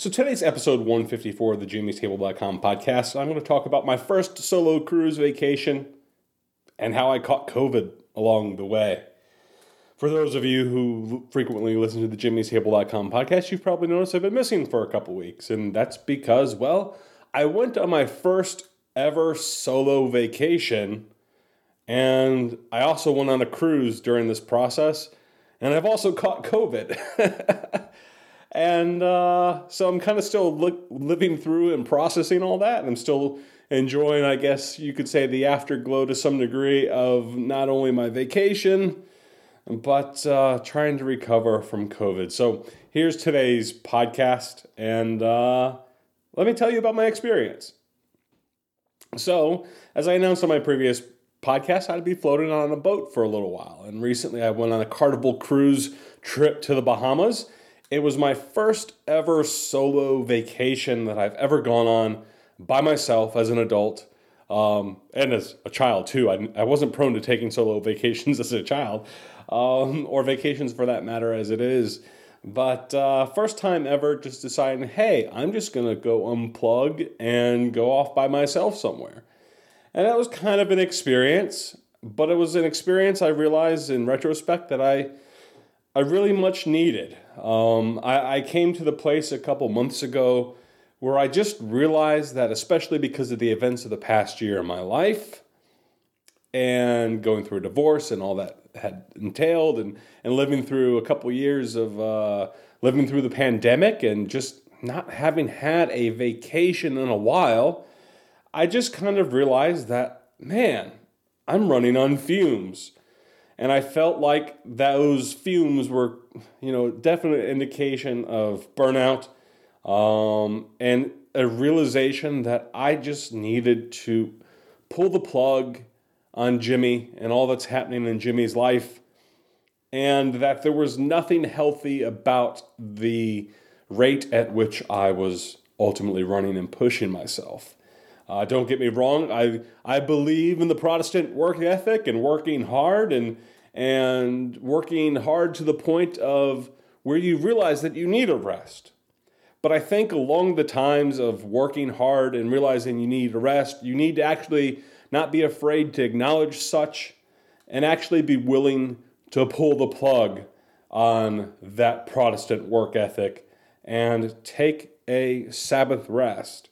So today's episode 154 of the Jimmy'sTable.com podcast, I'm going to talk about my first solo cruise vacation and how I caught COVID along the way. For those of you who frequently listen to the Jimmy'sTable.com podcast, you've probably noticed I've been missing for a couple weeks, and that's because, well, I went on my first ever solo vacation, and I also went on a cruise during this process, and I've also caught COVID. And uh, so I'm kind of still look, living through and processing all that. And I'm still enjoying, I guess you could say, the afterglow to some degree of not only my vacation, but uh, trying to recover from COVID. So here's today's podcast. And uh, let me tell you about my experience. So, as I announced on my previous podcast, I'd be floating on a boat for a little while. And recently I went on a Carnival cruise trip to the Bahamas it was my first ever solo vacation that I've ever gone on by myself as an adult um, and as a child too. I, I wasn't prone to taking solo vacations as a child, um, or vacations for that matter as it is. But uh, first time ever, just deciding, hey, I'm just gonna go unplug and go off by myself somewhere. And that was kind of an experience, but it was an experience I realized in retrospect that I I really much needed. Um, I, I came to the place a couple months ago where I just realized that, especially because of the events of the past year in my life and going through a divorce and all that had entailed, and, and living through a couple years of uh, living through the pandemic and just not having had a vacation in a while, I just kind of realized that, man, I'm running on fumes and I felt like those fumes were, you know, definite indication of burnout, um, and a realization that I just needed to pull the plug on Jimmy and all that's happening in Jimmy's life, and that there was nothing healthy about the rate at which I was ultimately running and pushing myself. Uh, don't get me wrong, I, I believe in the Protestant work ethic and working hard and, and working hard to the point of where you realize that you need a rest. But I think along the times of working hard and realizing you need a rest, you need to actually not be afraid to acknowledge such and actually be willing to pull the plug on that Protestant work ethic and take a Sabbath rest.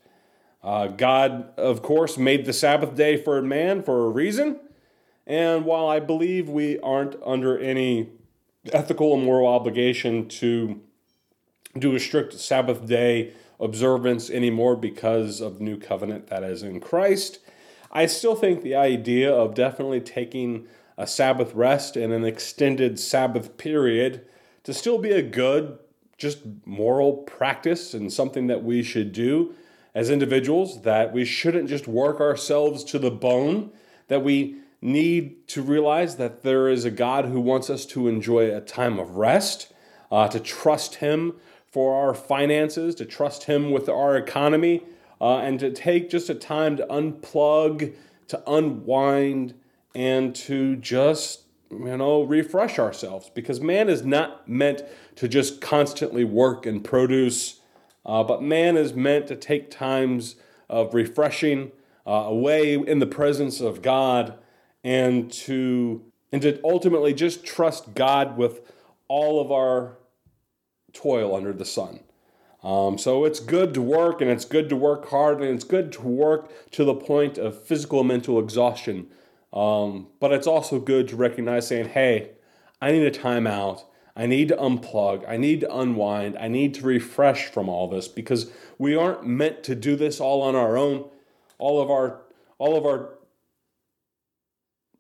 Uh, God, of course, made the Sabbath day for man for a reason. And while I believe we aren't under any ethical and moral obligation to do a strict Sabbath day observance anymore because of the new covenant that is in Christ, I still think the idea of definitely taking a Sabbath rest and an extended Sabbath period to still be a good, just moral practice and something that we should do as individuals, that we shouldn't just work ourselves to the bone, that we need to realize that there is a God who wants us to enjoy a time of rest, uh, to trust Him for our finances, to trust Him with our economy, uh, and to take just a time to unplug, to unwind, and to just you know refresh ourselves. Because man is not meant to just constantly work and produce uh, but man is meant to take times of refreshing uh, away in the presence of God and to and to ultimately just trust God with all of our toil under the sun. Um, so it's good to work and it's good to work hard and it's good to work to the point of physical and mental exhaustion. Um, but it's also good to recognize saying, hey, I need a timeout I need to unplug. I need to unwind. I need to refresh from all this because we aren't meant to do this all on our own. All of our all of our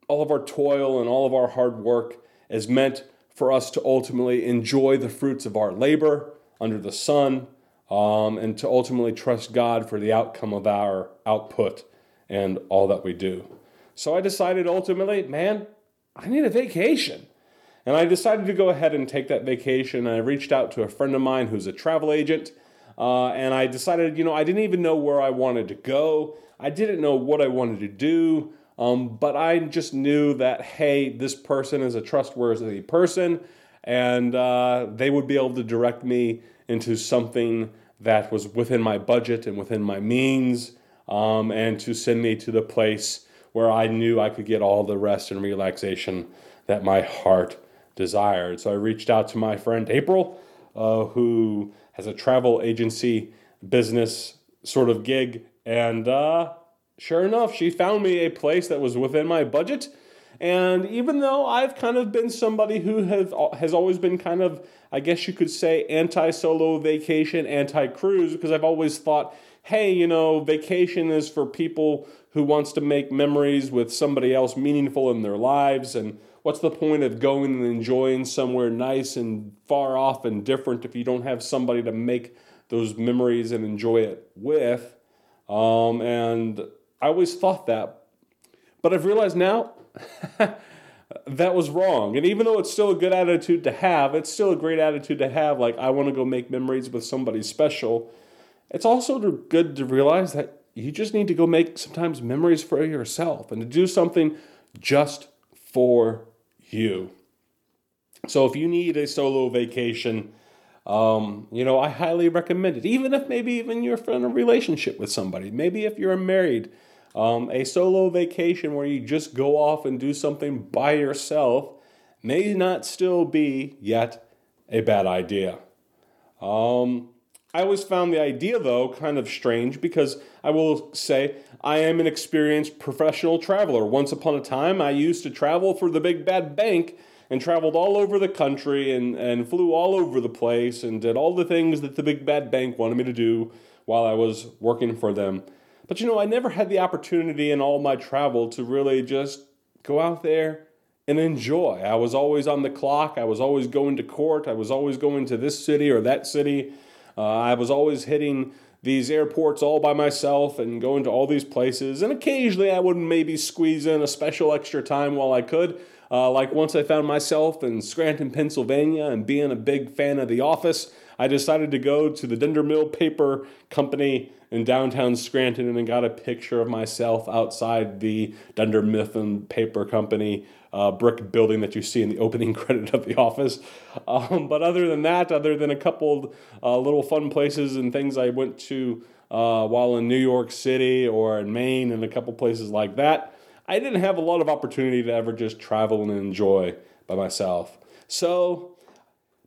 all of our toil and all of our hard work is meant for us to ultimately enjoy the fruits of our labor under the sun um, and to ultimately trust God for the outcome of our output and all that we do. So I decided ultimately, man, I need a vacation. And I decided to go ahead and take that vacation. I reached out to a friend of mine who's a travel agent. Uh, and I decided, you know, I didn't even know where I wanted to go. I didn't know what I wanted to do. Um, but I just knew that, hey, this person is a trustworthy person. And uh, they would be able to direct me into something that was within my budget and within my means, um, and to send me to the place where I knew I could get all the rest and relaxation that my heart desired. So I reached out to my friend April, uh, who has a travel agency business sort of gig, and uh, sure enough, she found me a place that was within my budget and even though I've kind of been somebody who has has always been kind of, I guess you could say, anti-solo vacation, anti-cruise, because I've always thought, hey, you know, vacation is for people who wants to make memories with somebody else meaningful in their lives, and what's the point of going and enjoying somewhere nice and far off and different if you don't have somebody to make those memories and enjoy it with? Um, and I always thought that, but I've realized now that was wrong. And even though it's still a good attitude to have, it's still a great attitude to have. Like, I want to go make memories with somebody special. It's also good to realize that you just need to go make sometimes memories for yourself and to do something just for you. So, if you need a solo vacation, um, you know, I highly recommend it. Even if maybe even you're in a relationship with somebody, maybe if you're married um, a solo vacation where you just go off and do something by yourself may not still be yet a bad idea. Um, I always found the idea, though, kind of strange because I will say I am an experienced professional traveler. Once upon a time, I used to travel for the big bad bank and traveled all over the country and, and flew all over the place and did all the things that the big bad bank wanted me to do while I was working for them. But you know, I never had the opportunity in all my travel to really just go out there and enjoy. I was always on the clock. I was always going to court. I was always going to this city or that city. Uh, I was always hitting these airports all by myself and going to all these places. And occasionally I would maybe squeeze in a special extra time while I could. Uh, like once I found myself in Scranton, Pennsylvania, and being a big fan of The Office, I decided to go to the Dunder Mifflin Paper Company in downtown Scranton and got a picture of myself outside the Dunder Mifflin Paper Company uh, brick building that you see in the opening credit of The Office. Um, but other than that, other than a couple uh, little fun places and things I went to uh, while in New York City or in Maine and a couple places like that, I didn't have a lot of opportunity to ever just travel and enjoy by myself. So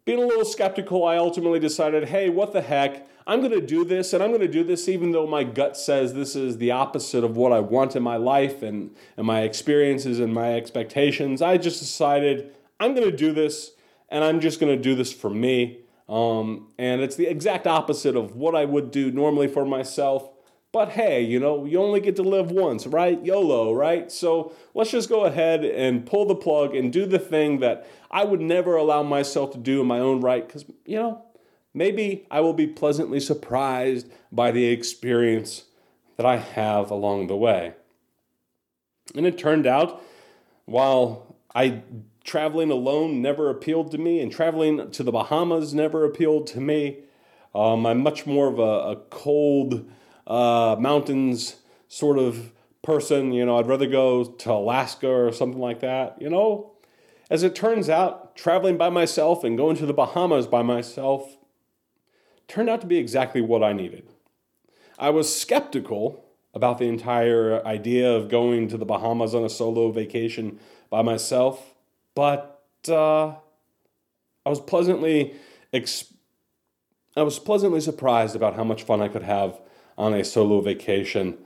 being a little skeptical, I ultimately decided, hey, what the heck? I'm going to do this, and I'm going to do this even though my gut says this is the opposite of what I want in my life and, and my experiences and my expectations. I just decided I'm going to do this, and I'm just going to do this for me. Um, and it's the exact opposite of what I would do normally for myself. But hey, you know, you only get to live once, right? YOLO, right? So let's just go ahead and pull the plug and do the thing that I would never allow myself to do in my own right because, you know, maybe I will be pleasantly surprised by the experience that I have along the way. And it turned out, while I traveling alone never appealed to me, and traveling to the Bahamas never appealed to me, um, I'm much more of a, a cold, uh, mountains sort of person. You know, I'd rather go to Alaska or something like that. You know, as it turns out, traveling by myself and going to the Bahamas by myself turned out to be exactly what I needed. I was skeptical about the entire idea of going to the Bahamas on a solo vacation by myself, but uh, I was pleasantly ex- I was pleasantly surprised about how much fun I could have on a solo vacation.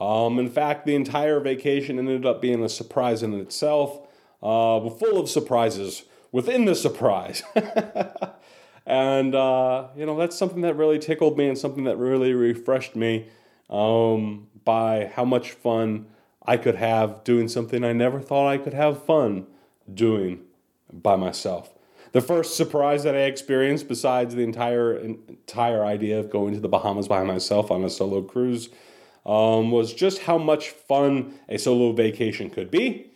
Um, in fact, the entire vacation ended up being a surprise in itself, uh, full of surprises within the surprise. and, uh, you know, that's something that really tickled me and something that really refreshed me um, by how much fun I could have doing something I never thought I could have fun doing by myself. The first surprise that I experienced, besides the entire entire idea of going to the Bahamas by myself on a solo cruise, um, was just how much fun a solo vacation could be.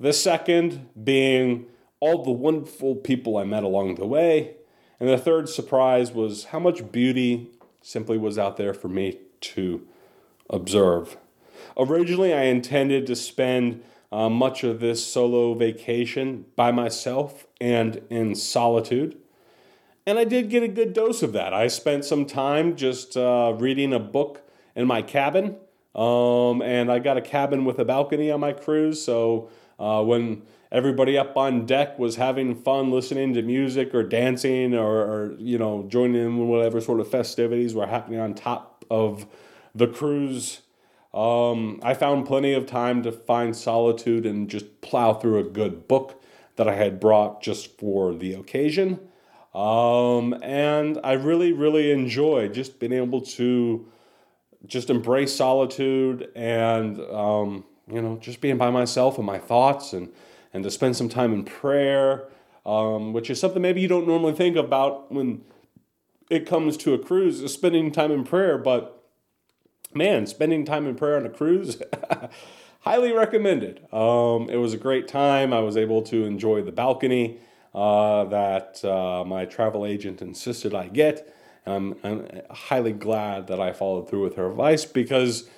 The second being all the wonderful people I met along the way. And the third surprise was how much beauty simply was out there for me to observe. Originally, I intended to spend uh, much of this solo vacation by myself and in solitude. And I did get a good dose of that. I spent some time just uh, reading a book in my cabin. Um, and I got a cabin with a balcony on my cruise. So uh, when everybody up on deck was having fun listening to music or dancing or, or, you know joining in whatever sort of festivities were happening on top of the cruise um, I found plenty of time to find solitude and just plow through a good book that I had brought just for the occasion. Um, and I really, really enjoyed just being able to just embrace solitude and, um, you know, just being by myself and my thoughts and, and to spend some time in prayer, um, which is something maybe you don't normally think about when it comes to a cruise, is spending time in prayer, but man, spending time in prayer on a cruise, highly recommended. Um, it was a great time. I was able to enjoy the balcony uh, that uh, my travel agent insisted I get. I'm, I'm, highly glad that I followed through with her advice because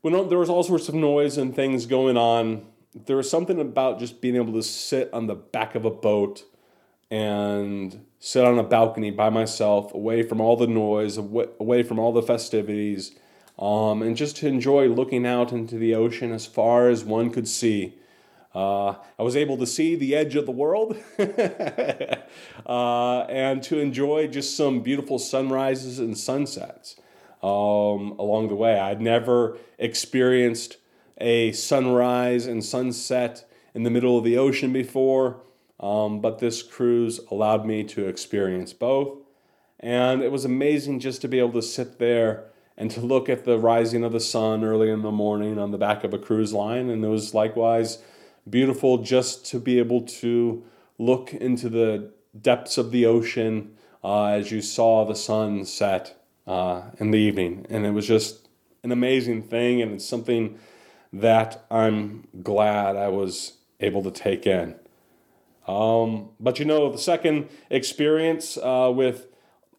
when there was all sorts of noise and things going on, there was something about just being able to sit on the back of a boat and sit on a balcony by myself, away from all the noise, away from all the festivities, um, and just to enjoy looking out into the ocean as far as one could see. Uh, I was able to see the edge of the world uh, and to enjoy just some beautiful sunrises and sunsets um, along the way. I'd never experienced a sunrise and sunset in the middle of the ocean before, um, but this cruise allowed me to experience both. And it was amazing just to be able to sit there and to look at the rising of the sun early in the morning on the back of a cruise line. And it was likewise beautiful just to be able to look into the depths of the ocean uh, as you saw the sun set uh, in the evening. And it was just an amazing thing, and it's something that I'm glad I was able to take in. Um, but you know, the second experience uh, with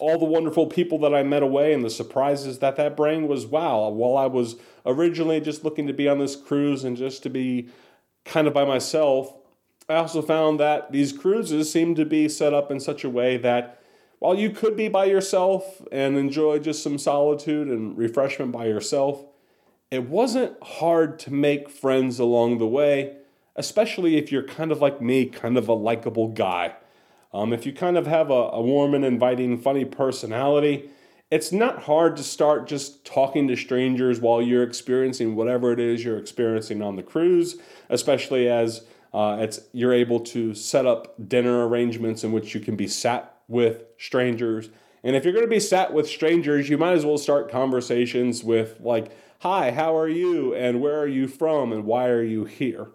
all the wonderful people that I met away and the surprises that that bring was wow. While I was originally just looking to be on this cruise and just to be kind of by myself, I also found that these cruises seem to be set up in such a way that while you could be by yourself and enjoy just some solitude and refreshment by yourself, it wasn't hard to make friends along the way, especially if you're kind of like me, kind of a likable guy. Um, if you kind of have a, a warm and inviting, funny personality, it's not hard to start just talking to strangers while you're experiencing whatever it is you're experiencing on the cruise, especially as uh, it's you're able to set up dinner arrangements in which you can be sat with strangers. And if you're going to be sat with strangers, you might as well start conversations with like, "Hi, how are you? And where are you from? And why are you here?"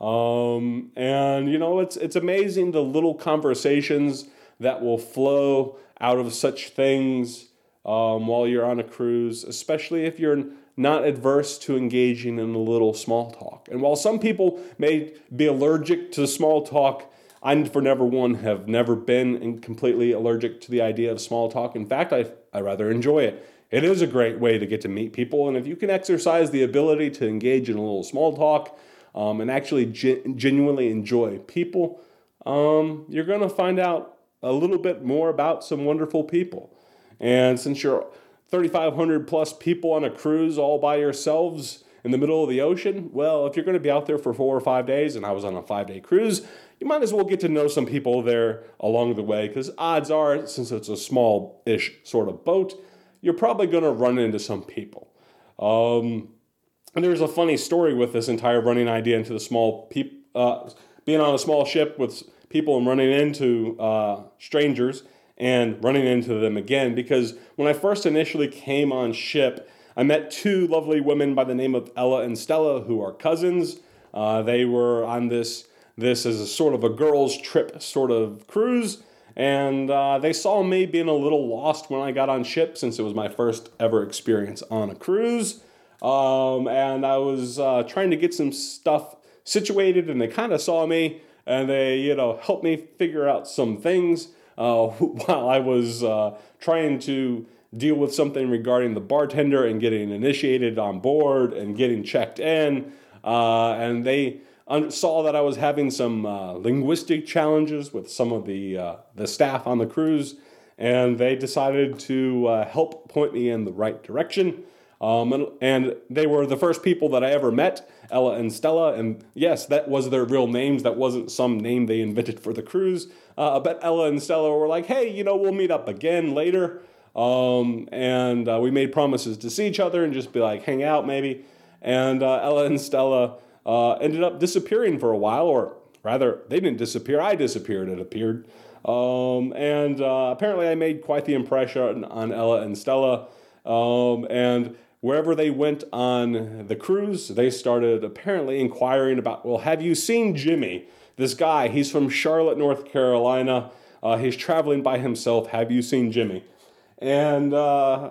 Um, and you know, it's it's amazing the little conversations that will flow out of such things um, while you're on a cruise, especially if you're not adverse to engaging in a little small talk. And while some people may be allergic to small talk, I, for never one, have never been completely allergic to the idea of small talk. In fact, I, I rather enjoy it. It is a great way to get to meet people, and if you can exercise the ability to engage in a little small talk, um, and actually ge- genuinely enjoy people, um, you're going to find out a little bit more about some wonderful people. And since you're 3,500 plus people on a cruise all by yourselves in the middle of the ocean, well, if you're going to be out there for four or five days, and I was on a five day cruise, you might as well get to know some people there along the way because odds are, since it's a small ish sort of boat, you're probably going to run into some people. Um, and there's a funny story with this entire running idea into the small peop, uh, being on a small ship with people and running into uh, strangers and running into them again. Because when I first initially came on ship, I met two lovely women by the name of Ella and Stella who are cousins. Uh, they were on this this as a sort of a girls' trip sort of cruise. And uh, they saw me being a little lost when I got on ship since it was my first ever experience on a cruise. Um, and I was uh, trying to get some stuff situated, and they kind of saw me and they, you know, helped me figure out some things uh, while I was uh, trying to deal with something regarding the bartender and getting initiated on board and getting checked in. Uh, and they saw that I was having some uh, linguistic challenges with some of the uh, the staff on the cruise, and they decided to help point me in the right direction. Um, and, and, they were the first people that I ever met, Ella and Stella. And yes, that was their real names. That wasn't some name they invented for the cruise. Uh, but Ella and Stella were like, hey, you know, we'll meet up again later. Um, and uh, we made promises to see each other and just be like, hang out maybe. And uh, Ella and Stella uh, ended up disappearing for a while, or rather, they didn't disappear. I disappeared. It appeared. Um, and uh, apparently, I made quite the impression on Ella and Stella. Um, and wherever they went on the cruise, they started apparently inquiring about, well, have you seen Jimmy? This guy, he's from Charlotte, North Carolina. Uh, he's traveling by himself. Have you seen Jimmy? And uh,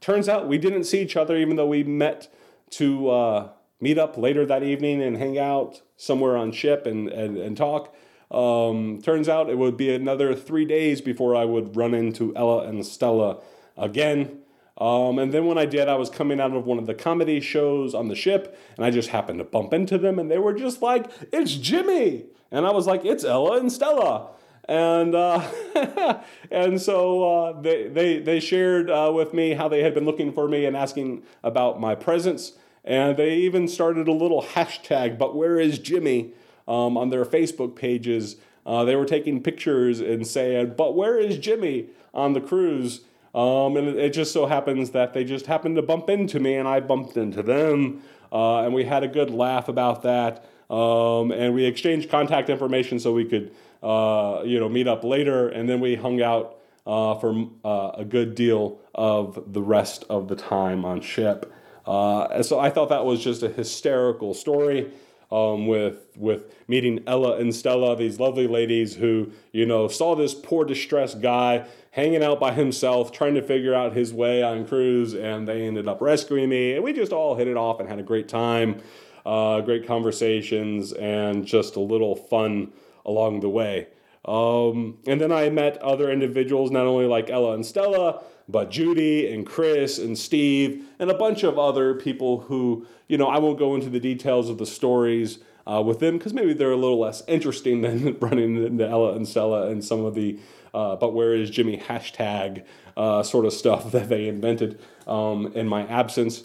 turns out we didn't see each other, even though we met to uh, meet up later that evening and hang out somewhere on ship and, and, and talk. Um, turns out it would be another three days before I would run into Ella and Stella again. Um, and then when I did, I was coming out of one of the comedy shows on the ship, and I just happened to bump into them, and they were just like, "It's Jimmy," and I was like, "It's Ella and Stella." And uh, and so uh, they, they they shared uh, with me how they had been looking for me and asking about my presence. And they even started a little hashtag, but where is Jimmy, um, on their Facebook pages. Uh, they were taking pictures and saying, but where is Jimmy on the cruise? Um, and it just so happens that they just happened to bump into me and I bumped into them. Uh, and we had a good laugh about that. Um, and we exchanged contact information so we could, uh, you know, meet up later. And then we hung out uh, for uh, a good deal of the rest of the time on ship. Uh, so I thought that was just a hysterical story. Um, with with meeting Ella and Stella, these lovely ladies who you know saw this poor distressed guy hanging out by himself, trying to figure out his way on cruise, and they ended up rescuing me, and we just all hit it off and had a great time, uh, great conversations, and just a little fun along the way. Um, and then I met other individuals, not only like Ella and Stella, but Judy and Chris and Steve and a bunch of other people who, you know, I won't go into the details of the stories uh, with them because maybe they're a little less interesting than running into Ella and Stella and some of the uh, but where is Jimmy hashtag uh, sort of stuff that they invented um, in my absence.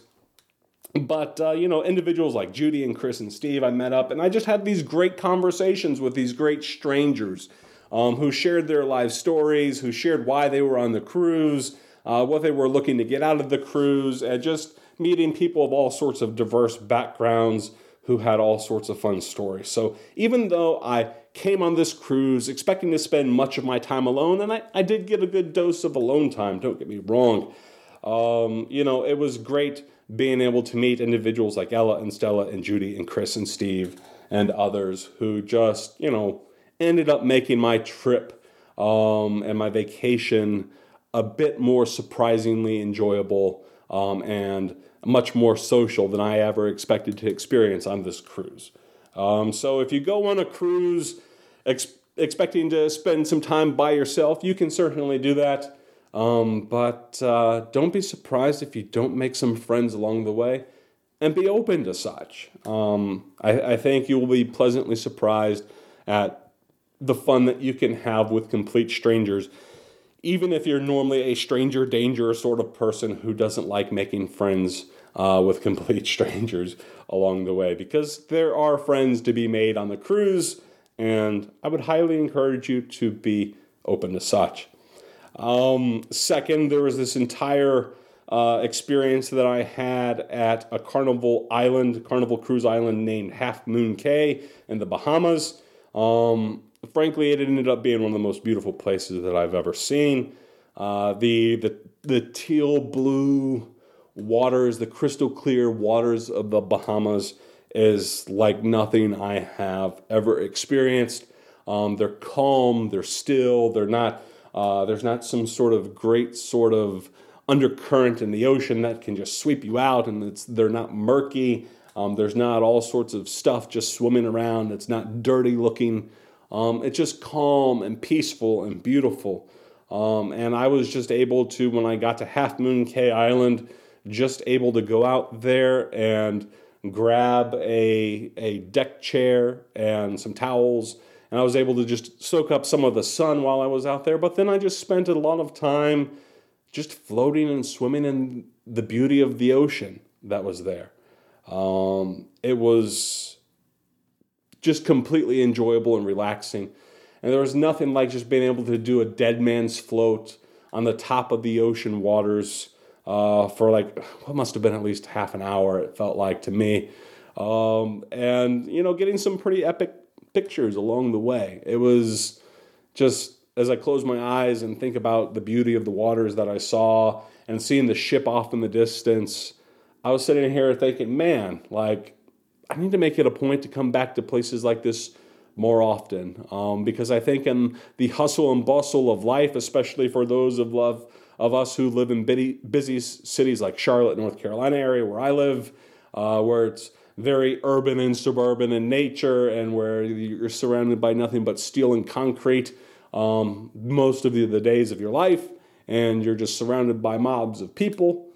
But, uh, you know, individuals like Judy and Chris and Steve, I met up and I just had these great conversations with these great strangers um, who shared their life stories, who shared why they were on the cruise, uh, what they were looking to get out of the cruise, and just meeting people of all sorts of diverse backgrounds who had all sorts of fun stories. So even though I came on this cruise expecting to spend much of my time alone, and I, I did get a good dose of alone time, don't get me wrong. Um, you know, it was great being able to meet individuals like Ella and Stella and Judy and Chris and Steve and others who just, you know, ended up making my trip um, and my vacation a bit more surprisingly enjoyable um, and much more social than I ever expected to experience on this cruise. Um, so if you go on a cruise ex- expecting to spend some time by yourself, you can certainly do that. Um, but uh, don't be surprised if you don't make some friends along the way and be open to such. Um, I, I think you will be pleasantly surprised at the fun that you can have with complete strangers, even if you're normally a stranger danger sort of person who doesn't like making friends uh, with complete strangers along the way, because there are friends to be made on the cruise, and I would highly encourage you to be open to such. Um, second, there was this entire uh, experience that I had at a Carnival Island, Carnival Cruise Island named Half Moon Cay in the Bahamas. Um, frankly, it ended up being one of the most beautiful places that I've ever seen. Uh, the, the, the teal blue waters, the crystal clear waters of the Bahamas, is like nothing I have ever experienced. Um, they're calm, they're still, they're not. Uh, there's not some sort of great sort of undercurrent in the ocean that can just sweep you out, and it's they're not murky. Um, there's not all sorts of stuff just swimming around. It's not dirty looking. Um, it's just calm and peaceful and beautiful. Um, and I was just able to, when I got to Half Moon Cay Island, just able to go out there and grab a, a deck chair and some towels. And I was able to just soak up some of the sun while I was out there. But then I just spent a lot of time just floating and swimming in the beauty of the ocean that was there. Um, it was just completely enjoyable and relaxing. And there was nothing like just being able to do a dead man's float on the top of the ocean waters uh, for like what must have been at least half an hour. It felt like to me, um, and you know, getting some pretty epic pictures along the way. It was just as I close my eyes and think about the beauty of the waters that I saw and seeing the ship off in the distance. I was sitting here thinking, man, like I need to make it a point to come back to places like this more often um, because I think in the hustle and bustle of life, especially for those of love of us who live in busy, busy cities like Charlotte, North Carolina area, where I live, uh, where it's very urban and suburban in nature, and where you're surrounded by nothing but steel and concrete um, most of the, the days of your life, and you're just surrounded by mobs of people.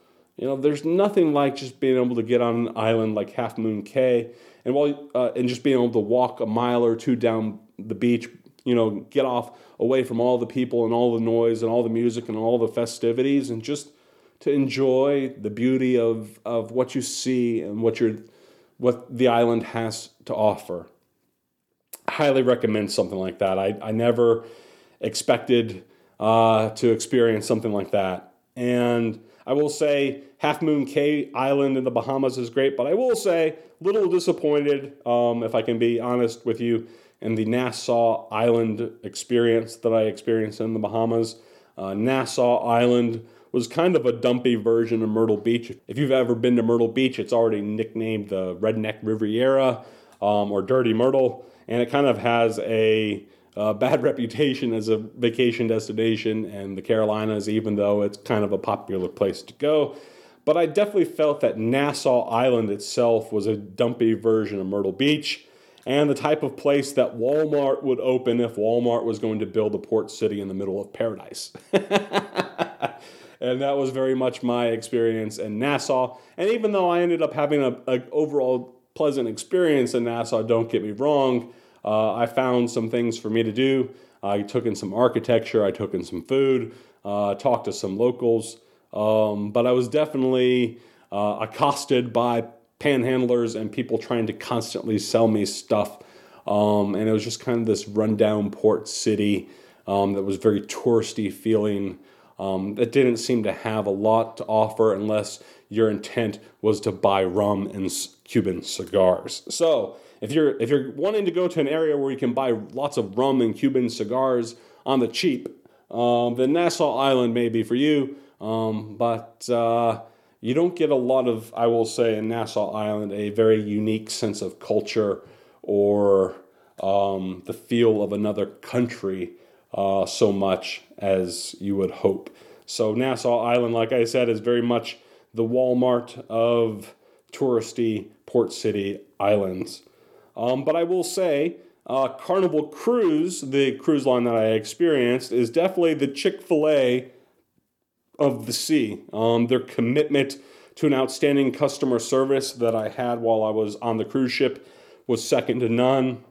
You know, there's nothing like just being able to get on an island like Half Moon Cay and while uh, and just being able to walk a mile or two down the beach, you know, get off away from all the people and all the noise and all the music and all the festivities, and just to enjoy the beauty of of what you see and what you what the island has to offer. I highly recommend something like that. I, I never expected uh, to experience something like that, and I will say Half Moon Cay Island in the Bahamas is great, but I will say a little disappointed, um, if I can be honest with you, in the Nassau Island experience that I experienced in the Bahamas. Uh, Nassau Island was kind of a dumpy version of Myrtle Beach. If you've ever been to Myrtle Beach, it's already nicknamed the Redneck Riviera um, or Dirty Myrtle, and it kind of has a uh, bad reputation as a vacation destination and the Carolinas, even though it's kind of a popular place to go. But I definitely felt that Nassau Island itself was a dumpy version of Myrtle Beach and the type of place that Walmart would open if Walmart was going to build a port city in the middle of paradise. and that was very much my experience in Nassau. And even though I ended up having an overall pleasant experience in Nassau, don't get me wrong, uh, I found some things for me to do. I took in some architecture, I took in some food, uh, talked to some locals, um, but I was definitely uh, accosted by panhandlers and people trying to constantly sell me stuff. Um, and it was just kind of this rundown port city um, that was very touristy feeling. Um, that didn't seem to have a lot to offer unless your intent was to buy rum and Cuban cigars. So if you're if you're wanting to go to an area where you can buy lots of rum and Cuban cigars on the cheap, um, then Nassau Island may be for you. Um, but uh, you don't get a lot of, I will say, in Nassau Island, a very unique sense of culture or um, the feel of another country uh, so much as you would hope. So Nassau Island, like I said, is very much the Walmart of touristy port city islands. Um, but I will say, uh, Carnival Cruise, the cruise line that I experienced, is definitely the Chick fil A of the sea. Um, their commitment to an outstanding customer service that I had while I was on the cruise ship was second to none.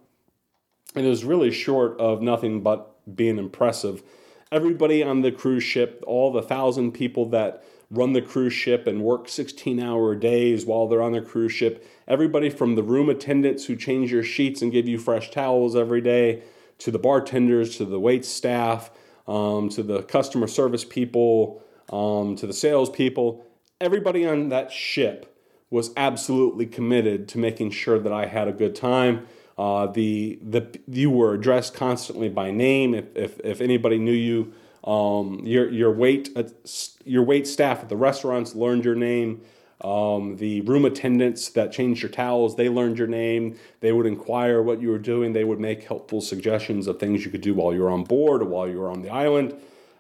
And it was really short of nothing but being impressive. Everybody on the cruise ship, all the thousand people that run the cruise ship and work 16 hour days while they're on the cruise ship. Everybody from the room attendants who change your sheets and give you fresh towels every day, to the bartenders, to the wait staff, um, to the customer service people, um, to the salespeople. Everybody on that ship was absolutely committed to making sure that I had a good time. Uh, the the you were addressed constantly by name. If if, if anybody knew you, um, your your wait uh, your wait staff at the restaurants learned your name. Um, the room attendants that changed your towels, they learned your name. They would inquire what you were doing. They would make helpful suggestions of things you could do while you were on board or while you were on the island.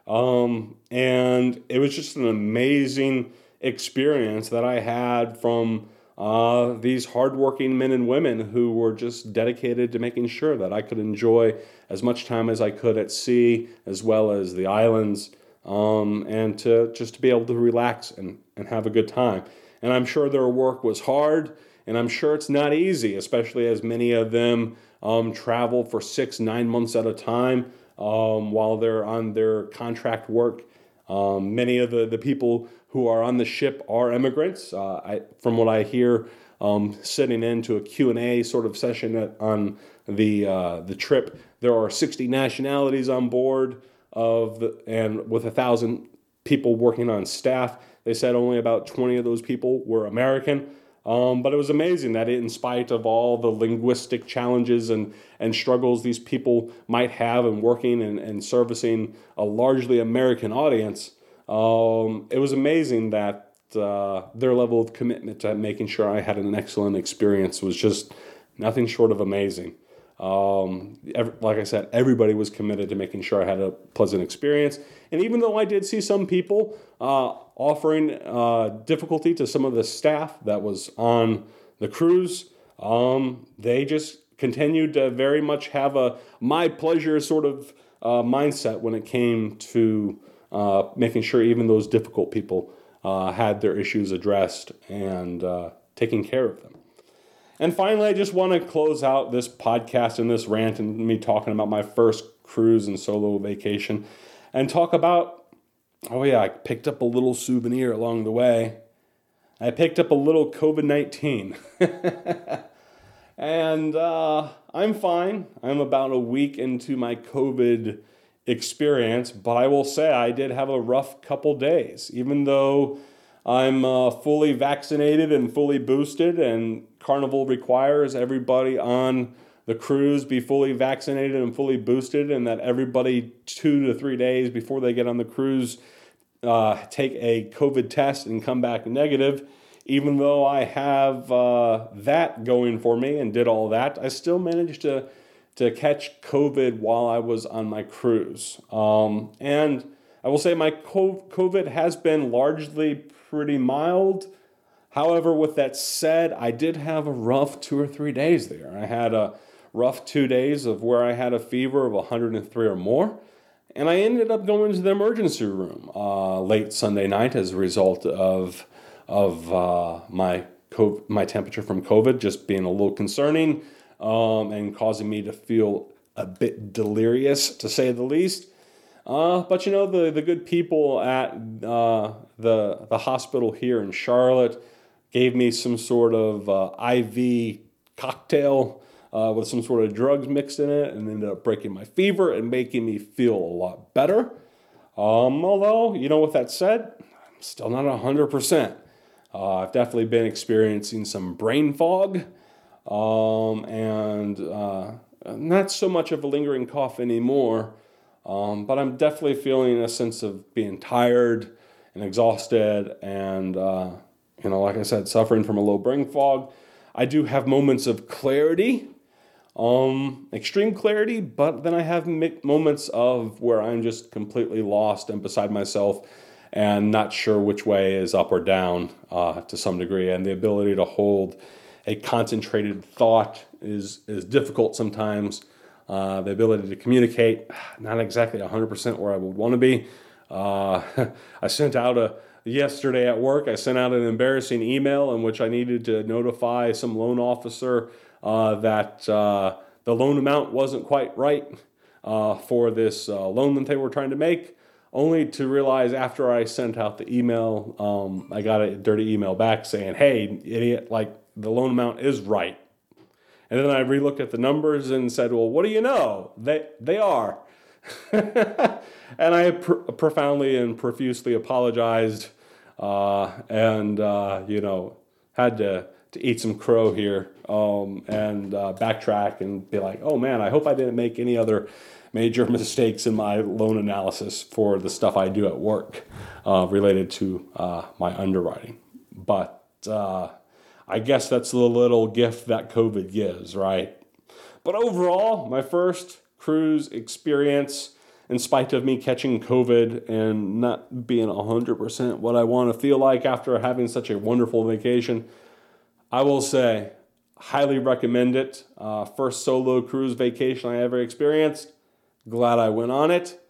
Um, and it was just an amazing experience that I had from uh, these hardworking men and women who were just dedicated to making sure that I could enjoy as much time as I could at sea, as well as the islands, um, and to just to be able to relax and, and have a good time. And I'm sure their work was hard, and I'm sure it's not easy, especially as many of them um, travel for six, nine months at a time um, while they're on their contract work. Um, many of the, the people who are on the ship are immigrants. Uh, I, from what I hear, um, sitting into a Q&A sort of session on the, uh, the trip, there are 60 nationalities on board of the, and with a thousand people working on staff. They said only about 20 of those people were American. Um, but it was amazing that, in spite of all the linguistic challenges and, and struggles these people might have in working and, and servicing a largely American audience, um, it was amazing that uh, their level of commitment to making sure I had an excellent experience was just nothing short of amazing. Um, every, like I said, everybody was committed to making sure I had a pleasant experience. And even though I did see some people uh, offering uh, difficulty to some of the staff that was on the cruise, um, they just continued to very much have a my pleasure sort of uh, mindset when it came to uh, making sure even those difficult people uh, had their issues addressed and uh, taking care of them. And finally, I just want to close out this podcast and this rant and me talking about my first cruise and solo vacation and talk about oh, yeah, I picked up a little souvenir along the way. I picked up a little COVID 19. and uh, I'm fine. I'm about a week into my COVID experience, but I will say I did have a rough couple days, even though I'm uh, fully vaccinated and fully boosted, and Carnival requires everybody on the cruise be fully vaccinated and fully boosted, and that everybody two to three days before they get on the cruise uh, take a COVID test and come back negative. Even though I have uh, that going for me and did all that, I still managed to to catch COVID while I was on my cruise. Um, and I will say my COVID has been largely pretty mild. However, with that said, I did have a rough two or three days there. I had a rough two days of where I had a fever of 103 or more. And I ended up going to the emergency room uh, late Sunday night as a result of, of uh, my, COVID, my temperature from COVID just being a little concerning um, and causing me to feel a bit delirious, to say the least. Uh, but you know, the, the good people at uh, the, the hospital here in Charlotte gave me some sort of uh, IV cocktail uh, with some sort of drugs mixed in it and ended up breaking my fever and making me feel a lot better. Um, although, you know, with that said, I'm still not 100%. Uh, I've definitely been experiencing some brain fog um, and uh, not so much of a lingering cough anymore. Um, but I'm definitely feeling a sense of being tired and exhausted, and uh, you know, like I said, suffering from a low brain fog. I do have moments of clarity, um, extreme clarity, but then I have moments of where I'm just completely lost and beside myself and not sure which way is up or down uh, to some degree. And the ability to hold a concentrated thought is, is difficult sometimes. Uh, the ability to communicate, not exactly 100% where I would want to be. Uh, I sent out a yesterday at work. I sent out an embarrassing email in which I needed to notify some loan officer uh, that uh, the loan amount wasn't quite right uh, for this uh, loan that they were trying to make. Only to realize after I sent out the email, um, I got a dirty email back saying, "Hey, idiot! Like the loan amount is right." And then I relooked at the numbers and said, "Well, what do you know? They they are." and I pr- profoundly and profusely apologized, uh, and uh, you know had to to eat some crow here um, and uh, backtrack and be like, "Oh man, I hope I didn't make any other." Major mistakes in my loan analysis for the stuff I do at work uh, related to uh, my underwriting. But uh, I guess that's the little gift that COVID gives, right? But overall, my first cruise experience, in spite of me catching COVID and not being 100% what I want to feel like after having such a wonderful vacation, I will say, highly recommend it. Uh, first solo cruise vacation I ever experienced. Glad I went on it.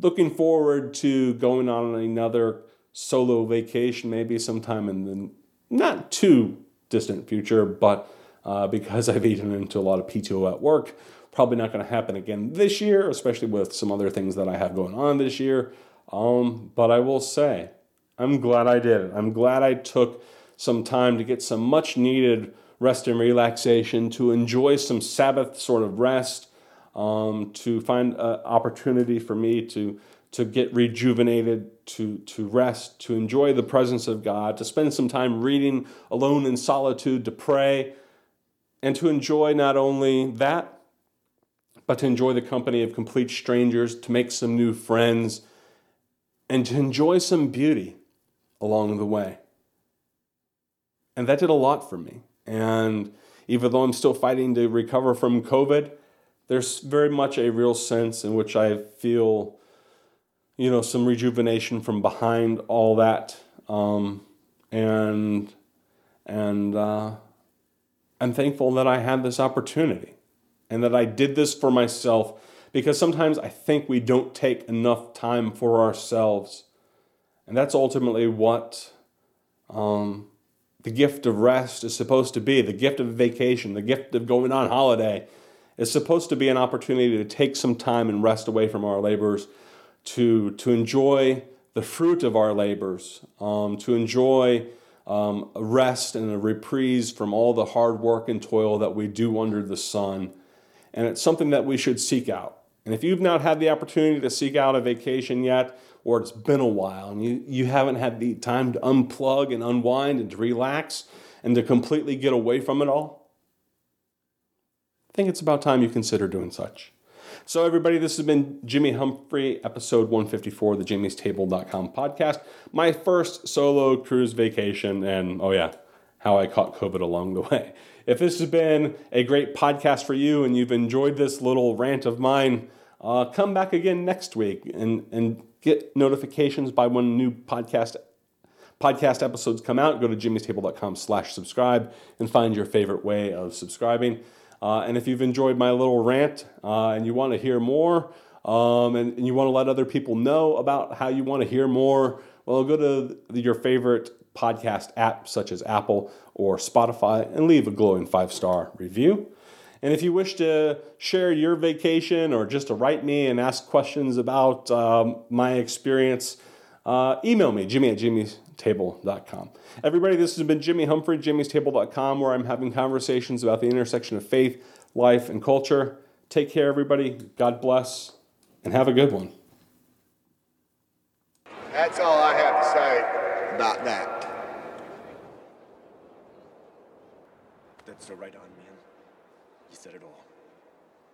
Looking forward to going on another solo vacation, maybe sometime in the not too distant future, but uh, because I've eaten into a lot of PTO at work, probably not going to happen again this year, especially with some other things that I have going on this year. Um, but I will say, I'm glad I did it. I'm glad I took some time to get some much needed rest and relaxation, to enjoy some Sabbath sort of rest, um, to find an opportunity for me to to get rejuvenated, to, to rest, to enjoy the presence of God, to spend some time reading alone in solitude, to pray, and to enjoy not only that, but to enjoy the company of complete strangers, to make some new friends, and to enjoy some beauty along the way. And that did a lot for me. And even though I'm still fighting to recover from COVID, there's very much a real sense in which I feel you know, some rejuvenation from behind all that. Um, and and uh, I'm thankful that I had this opportunity and that I did this for myself because sometimes I think we don't take enough time for ourselves. And that's ultimately what um, the gift of rest is supposed to be the gift of vacation, the gift of going on holiday is supposed to be an opportunity to take some time and rest away from our labors to, to enjoy the fruit of our labors, um, to enjoy um, a rest and a reprise from all the hard work and toil that we do under the sun. And it's something that we should seek out. And if you've not had the opportunity to seek out a vacation yet, or it's been a while and you, you haven't had the time to unplug and unwind and to relax and to completely get away from it all, I think it's about time you consider doing such. So, everybody, this has been Jimmy Humphrey, episode 154 of the Jimmy'sTable.com podcast. My first solo cruise vacation, and oh, yeah, how I caught COVID along the way. If this has been a great podcast for you and you've enjoyed this little rant of mine, uh, come back again next week and, and get notifications by when new podcast podcast episodes come out. Go to jimmystable.com slash subscribe and find your favorite way of subscribing. Uh, and if you've enjoyed my little rant uh, and you want to hear more, um, and, and, you want to let other people know about how you want to hear more, well, go to your favorite podcast app, such as Apple or Spotify, and leave a glowing five star review. And if you wish to share your vacation or just to write me and ask questions about um, my experience, uh, email me, jimmy at jimmystable.com. Everybody, this has been Jimmy Humphrey, jimmystable.com, where I'm having conversations about the intersection of faith, life, and culture. Take care, everybody. God bless, and have a good one. That's all I have to say about that. That's so right on, man. You said it all.